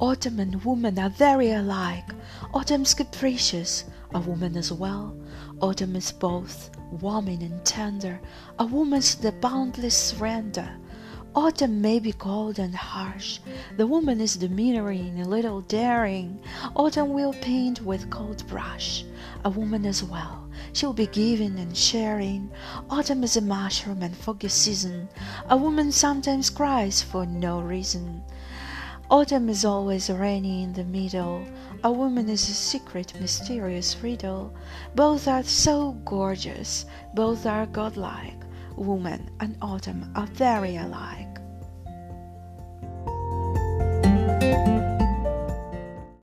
Autumn and woman are very alike. Autumn's capricious, a woman as well. Autumn is both warming and tender, a woman's the boundless surrender. Autumn may be cold and harsh, the woman is demurring, a little daring. Autumn will paint with cold brush, a woman as well. She'll be giving and sharing. Autumn is a mushroom and foggy season. A woman sometimes cries for no reason. Autumn is always rainy in the middle. A woman is a secret, mysterious riddle. Both are so gorgeous, both are godlike. Woman and autumn are very alike.